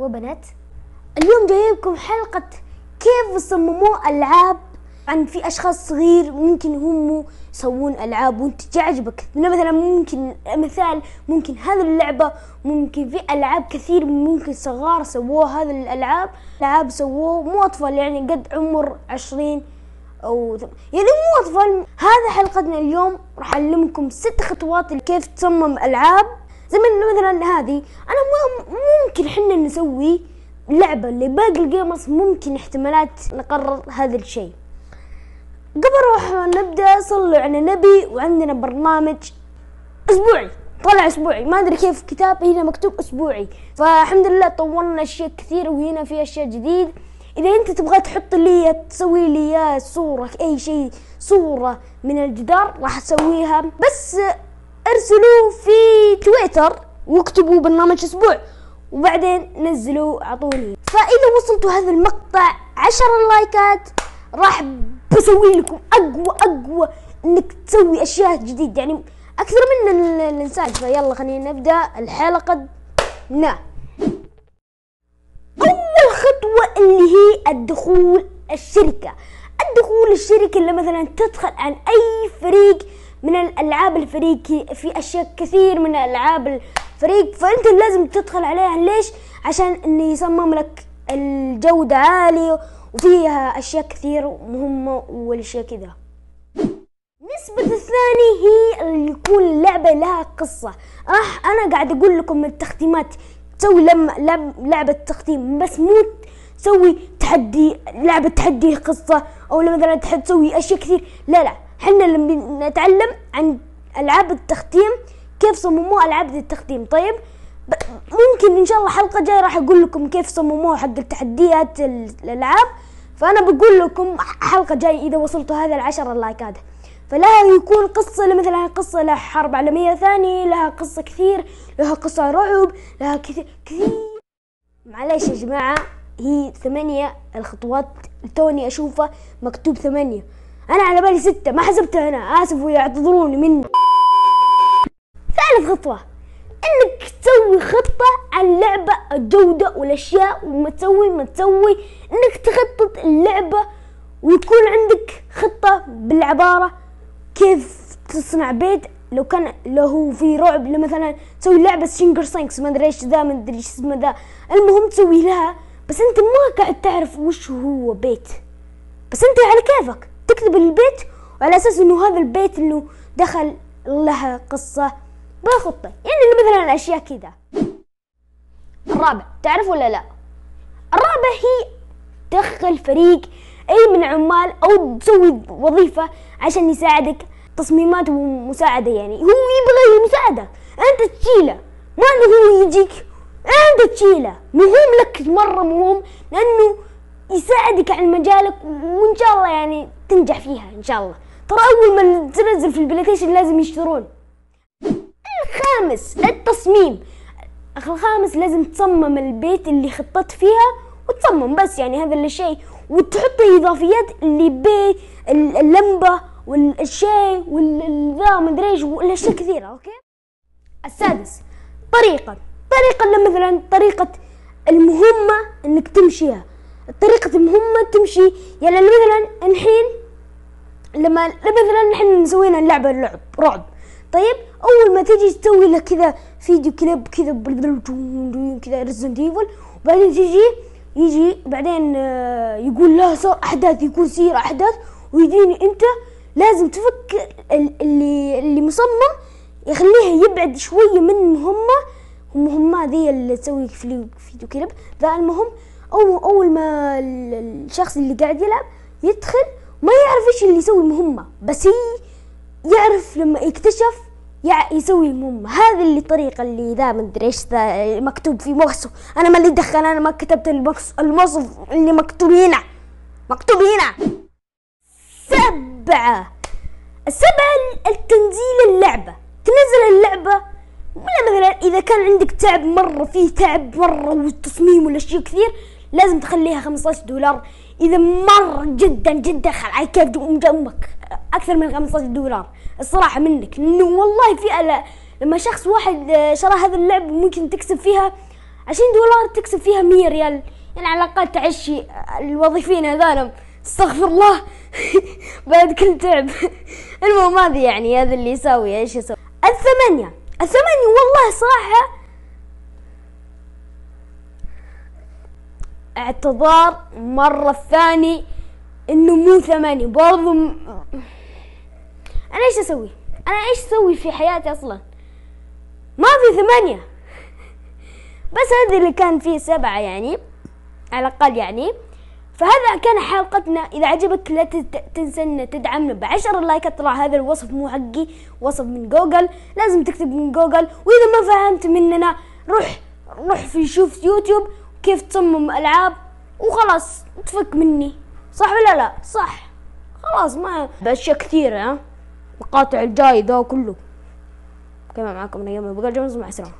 وبنات اليوم جايبكم حلقة كيف يصمموا ألعاب. عن في أشخاص صغير ممكن هم يسوون ألعاب وأنت تعجبك. مثلا ممكن مثال ممكن هذه اللعبة ممكن في ألعاب كثير ممكن صغار سووها هذه الألعاب. ألعاب سووه مو أطفال يعني قد عمر عشرين أو يعني مو أطفال. هذا حلقتنا اليوم راح أعلمكم ست خطوات كيف تصمم ألعاب. زي مثلا هذه مو- ممكن حنا نسوي لعبة لباقي الجيمرز ممكن احتمالات نقرر هذا الشيء. قبل روح نبدأ صلوا على نبي وعندنا برنامج أسبوعي طلع أسبوعي. ما أدري كيف كتاب هنا مكتوب أسبوعي. فالحمد لله طورنا أشياء كثير وهنا في أشياء جديد. إذا أنت تبغى تحط لي تسوي لي صورة أي شيء صورة من الجدار راح أسويها. بس ارسلوا في تويتر واكتبوا برنامج أسبوع وبعدين نزلوا اعطوني فإذا وصلتوا هذا المقطع عشر لايكات راح بسوي لكم أقوى أقوى إنك تسوي أشياء جديدة. يعني أكثر من ال- الإنسان. فيلا خلينا نبدأ الحلقة نا. أول خطوة اللي هي الدخول الشركة. الدخول الشركة اللي مثلا تدخل عن أي فريق من الألعاب الفريق في أشياء كثير من العاب الفريق فأنت لازم تدخل عليها. ليش؟ عشان انه يصمم لك الجودة عالية وفيها أشياء كثير مهمة والأشياء كذا. النسبة الثانية هي اللي يكون اللعبة لها قصة. راح أنا قاعد أقول لكم التختيمات تسوي لما لعب لعبة تختيم بس مو تسوي تحدي لعبة تحدي قصة أو مثلا تحب تسوي أشياء كثير. لا لا. حنا لما نتعلم عن ألعاب التختيم كيف صمموا ألعاب التختيم؟ طيب ممكن إن شاء الله حلقة جاية راح أقول لكم كيف صمموها حق التحديات ال- الألعاب. فأنا بقول لكم حلقة جاية إذا وصلتوا هذا العشر اللايكات فلها يكون قصة مثلا قصة لها حرب عالمية ثانية لها قصة كثير لها قصة رعب لها كثير كثير. معليش يا جماعة هي ثمانية الخطوات توني أشوفها مكتوب ثمانية. أنا على بالي ستة ما حسبتها أنا آسف ويعتذروني مني. ثالث خطوة إنك تسوي خطة عن لعبة الجودة والأشياء وما تسوي ما تسوي إنك تخطط اللعبة ويكون عندك خطة بالعبارة كيف تصنع بيت. لو كان لو هو في رعب مثلا تسوي لعبة سينجر سانكس ما أدري إيش ذا ما أدري إيش اسمه ذا. المهم تسوي لها بس أنت ما قاعد تعرف وش هو بيت. بس أنت على كيفك. تكتب البيت وعلى أساس إنه هذا البيت إنه دخل لها قصة بخطة. يعني مثلا أشياء كذا. الرابع تعرف ولا لا؟ الرابع هي تدخل فريق أي من عمال أو تسوي وظيفة عشان يساعدك تصميمات ومساعدة يعني. هو يبغى المساعدة أنت تشيله. ما إنه هو يجيك. أنت تشيله. مهم لك مرة مهم لأنه يساعدك على مجالك وإن شاء الله يعني تنجح فيها إن شاء الله. ترى أول ما تنزل في ال PlayStation لازم يشترون. الخامس التصميم. الخامس لازم تصمم البيت اللي خططت فيها وتصمم بس يعني هذا الشيء وتحط إضافيات اللي بيت ال- اللمبة والشيء والذا مدري إيش والأشياء كثيرة أوكي؟ السادس طريقة. طريقة مثلا طريقة المهمة إنك تمشيها. طريقة المهمة تمشي. يعني مثلا الحين لما مثلا نحن سوينا اللعبة لعب رعب. طيب أول ما تجي تسوي لك كذا فيديو كليب كذا كذا Resident Evil وبعدين تجي يجي بعدين آه، يقول لا صار أحداث يكون يصير أحداث ويجيني أنت لازم تفك ال- اللي اللي مصمم يخليها يبعد شوية من مهمة المهمة ذي اللي تسوي في فيديو كليب. ذا المهم أو أول ما ال- الشخص اللي قاعد يلعب يدخل ما يعرف إيش اللي يسوي المهمة بس هي يعرف لما يكتشف يسوي المهمة هذه اللي الطريقة اللي ذا ما أدري إيش ذا مكتوب في موصف أنا ما اللي دخل أنا ما كتبت الموصف اللي مكتوب هنا. مكتوب هنا. سبعة. السبعة التنزيل اللعبة. تنزل اللعبة ولا مثلا إذا كان عندك تعب مرة فيه تعب مرة والتصميم والأشياء كثير لازم تخليها 15 دولار. إذا مرة جدا جدا خل كيف جنبك أكثر من 15 دولار. الصراحة منك. لأنه والله في لما شخص واحد آه، شرى هذا اللعب ممكن تكسب فيها عشرين دولار تكسب فيها مية ريال. يعني على الأقل تعشي الوظيفيين هذول. استغفر الله. بعد كل تعب. المهم هذا يعني هذا اللي يساوي. إيش يسوي الثمانية. الثمانية والله صراحة اعتذار مرة ثاني إنه مو ثمانية برضو م... أنا إيش أسوي؟ أنا إيش أسوي في حياتي أصلا؟ ما في ثمانية. بس هذه اللي كان فيه سبعة يعني على الأقل يعني. فهذا كان حلقتنا. إذا عجبك لا تنسى أن تدعمنا بعشر لايكات طلع هذا الوصف مو حقي وصف من جوجل. لازم تكتب من جوجل. وإذا ما فهمت مننا روح روح في شوف يوتيوب كيف تصمم ألعاب وخلاص تفك مني. صح ولا لا؟ صح. خلاص ما بأشياء كثيرة ها؟ القاطع الجاي ذا كله. كمان معاكم من أيام بقى جمز مع السلامة